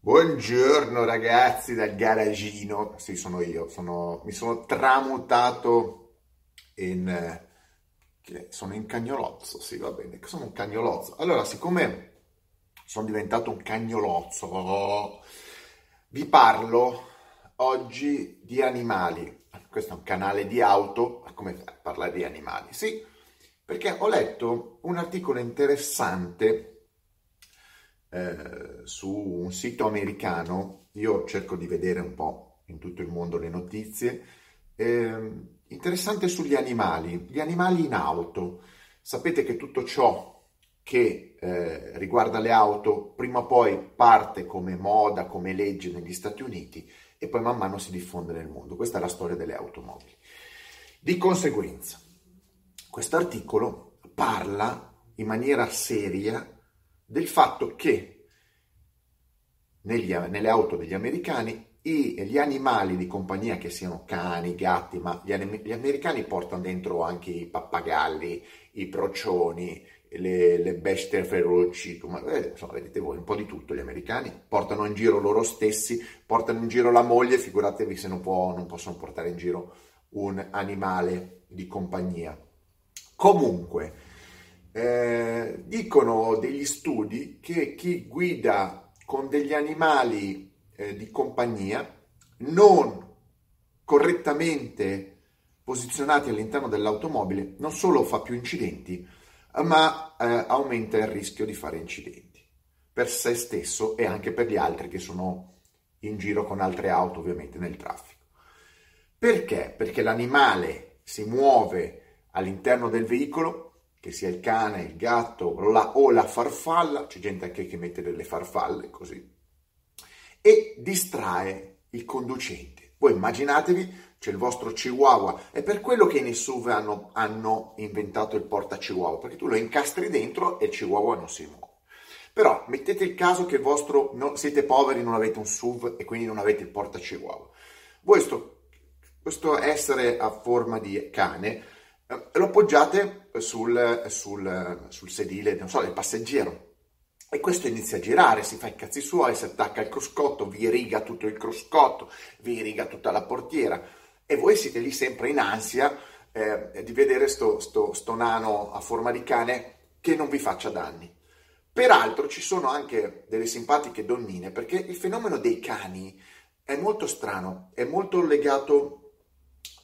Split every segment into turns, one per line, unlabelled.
Buongiorno ragazzi dal garagino, sì sono io, sono, mi sono tramutato in, eh, sono in cagnolozzo, sì va bene, sono un cagnolozzo. Allora siccome sono diventato un cagnolozzo, vi parlo oggi di animali, questo è un canale di auto, come parlare di animali? Sì, perché ho letto un articolo interessante eh, su un sito americano, io cerco di vedere un po' in tutto il mondo le notizie, eh, interessante sugli animali, gli animali in auto. Sapete che tutto ciò che eh, riguarda le auto prima o poi parte come moda, come legge negli Stati Uniti e poi man mano si diffonde nel mondo. Questa è la storia delle automobili. Di conseguenza, questo articolo parla in maniera seria del fatto che negli, nelle auto degli americani i, gli animali di compagnia, che siano cani, gatti, ma gli, gli americani portano dentro anche i pappagalli, i procioni, le, le bestie feroci, eh, insomma, vedete voi, un po' di tutto gli americani, portano in giro loro stessi, portano in giro la moglie, figuratevi se non, può, non possono portare in giro un animale di compagnia. Comunque, eh, dicono degli studi che chi guida con degli animali eh, di compagnia non correttamente posizionati all'interno dell'automobile non solo fa più incidenti, ma eh, aumenta il rischio di fare incidenti per se stesso e anche per gli altri che sono in giro con altre auto ovviamente nel traffico. Perché? Perché l'animale si muove all'interno del veicolo che sia il cane, il gatto la, o la farfalla, c'è gente anche che mette delle farfalle così, e distrae il conducente. Voi immaginatevi, c'è il vostro chihuahua, è per quello che nei SUV hanno, hanno inventato il porta chihuahua, perché tu lo incastri dentro e il chihuahua non si muove. Però mettete il caso che vostro, no, siete poveri, non avete un SUV e quindi non avete il porta chihuahua. Voi sto, questo essere a forma di cane eh, lo appoggiate sul, sul, sul sedile, so, del passeggero. E questo inizia a girare, si fa i cazzi suoi, si attacca al cruscotto, vi riga tutto il cruscotto, vi riga tutta la portiera e voi siete lì sempre in ansia eh, di vedere sto, sto, sto nano a forma di cane che non vi faccia danni. Peraltro ci sono anche delle simpatiche donnine perché il fenomeno dei cani è molto strano, è molto legato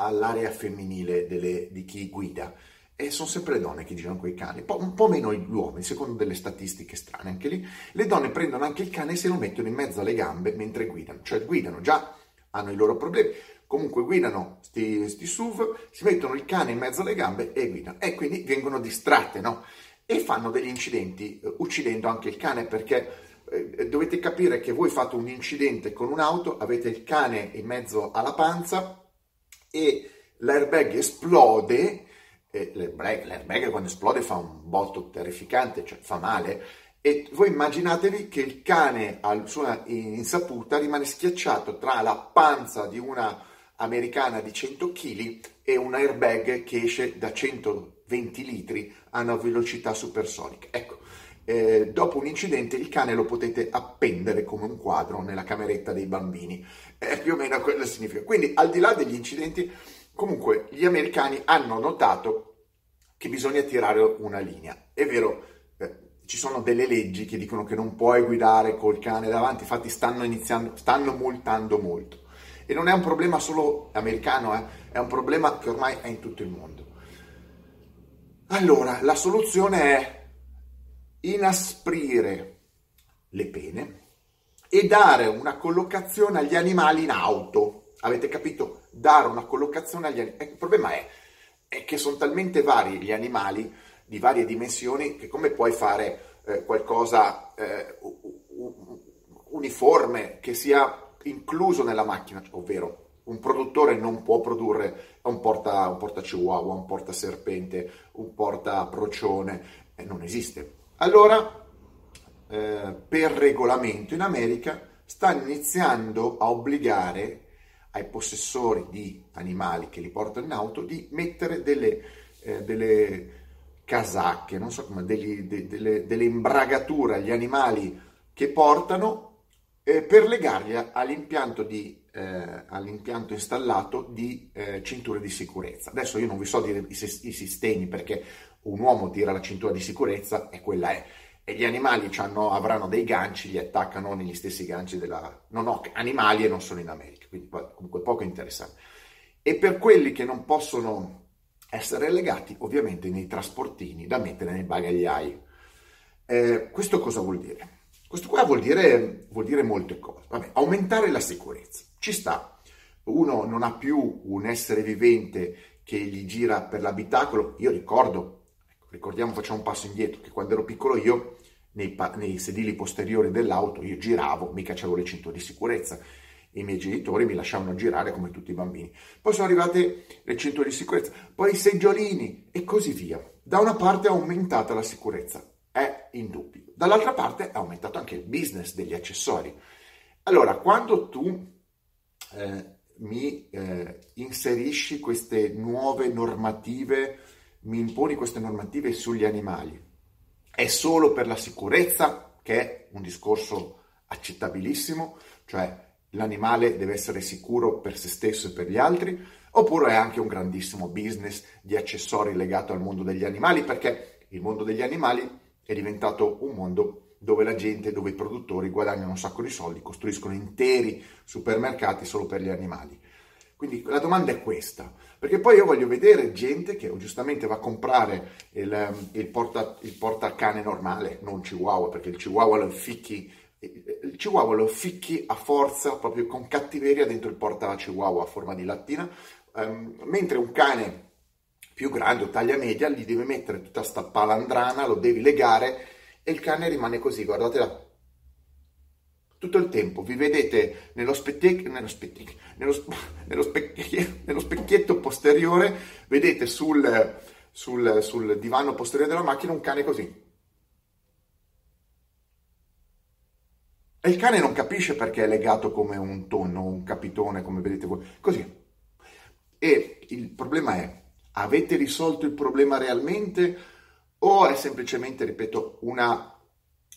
all'area femminile delle, di chi guida. E sono sempre le donne che girano quei cani, un po' meno gli uomini, secondo delle statistiche strane anche lì. Le donne prendono anche il cane e se lo mettono in mezzo alle gambe mentre guidano, cioè guidano già, hanno i loro problemi, comunque guidano sti, sti SUV, si mettono il cane in mezzo alle gambe e guidano e quindi vengono distratte, no? E fanno degli incidenti eh, uccidendo anche il cane perché eh, dovete capire che voi fate un incidente con un'auto, avete il cane in mezzo alla panza e l'airbag esplode, l'airbag, l'airbag quando esplode fa un botto terrificante, cioè fa male, e voi immaginatevi che il cane a sua insaputa rimane schiacciato tra la panza di una americana di 100 kg e un airbag che esce da 120 litri a una velocità supersonica. Ecco, eh, dopo un incidente il cane lo potete appendere come un quadro nella cameretta dei bambini. È più o meno quello significa. Quindi, al di là degli incidenti, comunque gli americani hanno notato che bisogna tirare una linea. È vero, eh, ci sono delle leggi che dicono che non puoi guidare col cane davanti, infatti stanno iniziando, stanno multando molto. E non è un problema solo americano, eh, è un problema che ormai è in tutto il mondo. Allora, la soluzione è inasprire le pene e dare una collocazione agli animali in auto. Avete capito? Dare una collocazione agli animali. Il problema è, è che sono talmente vari gli animali di varie dimensioni che come puoi fare eh, qualcosa eh, uniforme che sia incluso nella macchina, ovvero un produttore non può produrre un porta, un porta chihuahua, un porta serpente, un porta procione, eh, non esiste. Allora, eh, per regolamento in America, stanno iniziando a obbligare ai possessori di animali che li portano in auto di mettere delle, eh, delle casacche, non so come, degli, de, delle, delle, imbragature agli animali che portano eh, per legarli all'impianto, di, eh, all'impianto installato di eh, cinture di sicurezza. Adesso io non vi so dire i, i, sistemi perché un uomo tira la cintura di sicurezza e quella è. E gli animali avranno dei ganci, li attaccano negli stessi ganci della... Non ho animali e non sono in America, quindi comunque poco interessante. E per quelli che non possono essere legati, ovviamente nei trasportini da mettere nei bagagliai. Eh, questo cosa vuol dire? Questo qua vuol dire, vuol dire molte cose. Vabbè, aumentare la sicurezza. Ci sta. Uno non ha più un essere vivente che gli gira per l'abitacolo. Io ricordo, ricordiamo, facciamo un passo indietro, che quando ero piccolo io, nei, nei sedili posteriori dell'auto, io giravo, mica avevo le cinture di sicurezza. I miei genitori mi lasciavano girare come tutti i bambini. Poi sono arrivate le cinture di sicurezza, poi i seggiolini e così via. Da una parte è aumentata la sicurezza, è indubbio. Dall'altra parte è aumentato anche il business degli accessori. Allora, quando tu eh, mi eh, inserisci queste nuove normative, mi imponi queste normative sugli animali, è solo per la sicurezza, che è un discorso accettabilissimo, cioè l'animale deve essere sicuro per se stesso e per gli altri, oppure è anche un grandissimo business di accessori legato al mondo degli animali, perché il mondo degli animali è diventato un mondo dove la gente, dove i produttori guadagnano un sacco di soldi, costruiscono interi supermercati solo per gli animali. Quindi la domanda è questa, perché poi io voglio vedere gente che giustamente va a comprare il, il, porta, il portacane normale, non chihuahua, perché il chihuahua lo ficchi, il chihuahua lo ficchi a forza, proprio con cattiveria dentro il porta chihuahua a forma di lattina, um, mentre un cane più grande o taglia media, gli devi mettere tutta sta palandrana, lo devi legare e il cane rimane così, guardate là. Tutto il tempo, vi vedete nello, spetec- nello, spetec- nello, nello, specchie- nello specchietto posteriore, vedete sul, sul, sul divano posteriore della macchina un cane così. E il cane non capisce perché è legato come un tonno, un capitone, come vedete voi, così. E il problema è, Avete risolto il problema realmente o è semplicemente, ripeto, una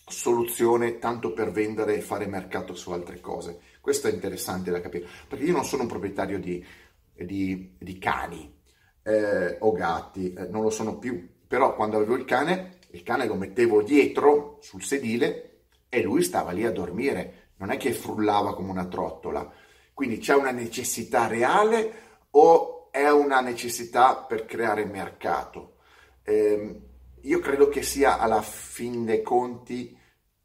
soluzione tanto per vendere e fare mercato su altre cose? Questo è interessante da capire, perché io non sono un proprietario di, di, di cani eh, o gatti, eh, non lo sono più, però quando avevo il cane, il cane lo mettevo dietro sul sedile e lui stava lì a dormire, non è che frullava come una trottola. Quindi c'è una necessità reale o è una necessità per creare mercato. Eh, io credo che sia alla fin dei conti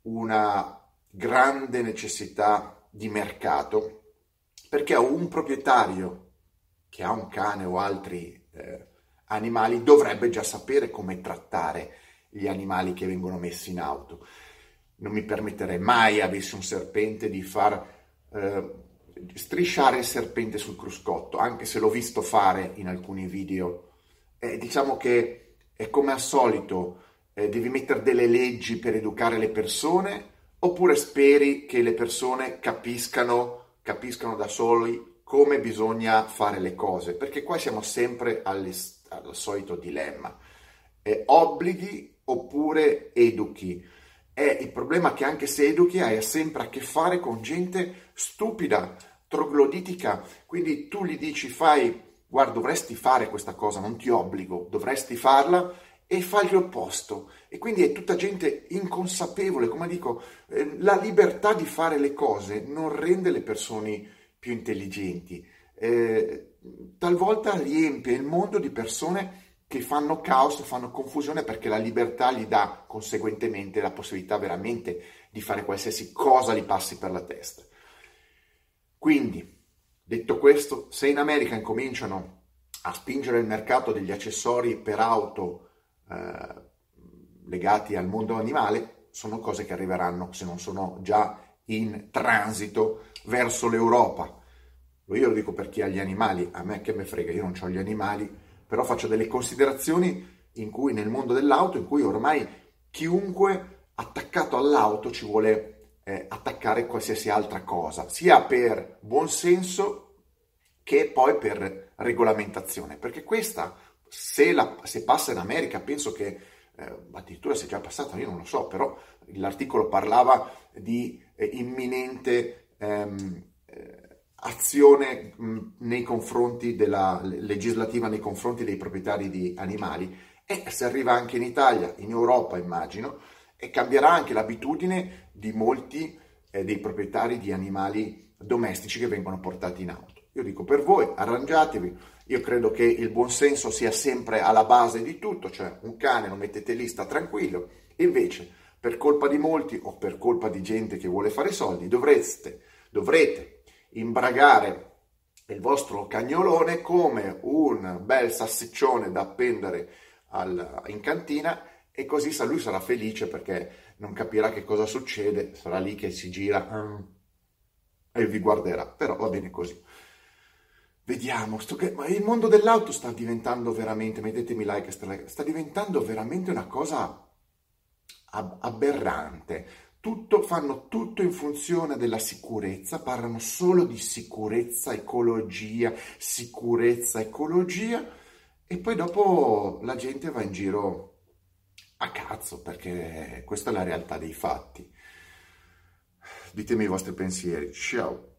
una grande necessità di mercato perché un proprietario che ha un cane o altri eh, animali dovrebbe già sapere come trattare gli animali che vengono messi in auto. Non mi permetterei mai, avessi un serpente, di far eh, strisciare il serpente sul cruscotto, anche se l'ho visto fare in alcuni video. Eh, diciamo che è come al solito, eh, devi mettere delle leggi per educare le persone oppure speri che le persone capiscano, capiscano da soli come bisogna fare le cose, perché qua siamo sempre al solito dilemma. Eh, obblighi oppure educhi. È il problema che anche se educhi hai sempre a che fare con gente stupida, trogloditica, quindi tu gli dici fai, guarda, dovresti fare questa cosa, non ti obbligo, dovresti farla e fai l'opposto. E quindi è tutta gente inconsapevole, come dico, eh, la libertà di fare le cose non rende le persone più intelligenti, eh, talvolta riempie il mondo di persone che fanno caos, fanno confusione perché la libertà gli dà conseguentemente la possibilità veramente di fare qualsiasi cosa gli passi per la testa. Quindi, detto questo, se in America incominciano a spingere il mercato degli accessori per auto eh, legati al mondo animale, sono cose che arriveranno, se non sono già in transito, verso l'Europa. Io lo dico per chi ha gli animali, a me che me frega, io non ho gli animali, però faccio delle considerazioni in cui nel mondo dell'auto, in cui ormai chiunque attaccato all'auto ci vuole eh, attaccare qualsiasi altra cosa, sia per buon senso che poi per regolamentazione, perché questa, se, la, se passa in America, penso che eh, addirittura è già passata, io non lo so, però l'articolo parlava di eh, imminente ehm, eh, azione mh, nei confronti della legislativa nei confronti dei proprietari di animali. E se arriva anche in Italia, in Europa immagino, e cambierà anche l'abitudine di molti eh, dei proprietari di animali domestici che vengono portati in auto. Io dico per voi, arrangiatevi, io credo che il buonsenso sia sempre alla base di tutto, cioè un cane lo mettete lì, sta tranquillo, invece per colpa di molti o per colpa di gente che vuole fare soldi dovreste, dovrete imbragare il vostro cagnolone come un bel sassiccione da appendere al, in cantina e così lui sarà felice perché non capirà che cosa succede, sarà lì che si gira mm, e vi guarderà, però va bene così. Vediamo, che, ma il mondo dell'auto sta diventando veramente, mettetemi like, sta diventando veramente una cosa aberrante. Tutto, fanno tutto in funzione della sicurezza, parlano solo di sicurezza, ecologia, sicurezza, ecologia, e poi dopo la gente va in giro a cazzo, perché questa è la realtà dei fatti. Ditemi i vostri pensieri. Ciao.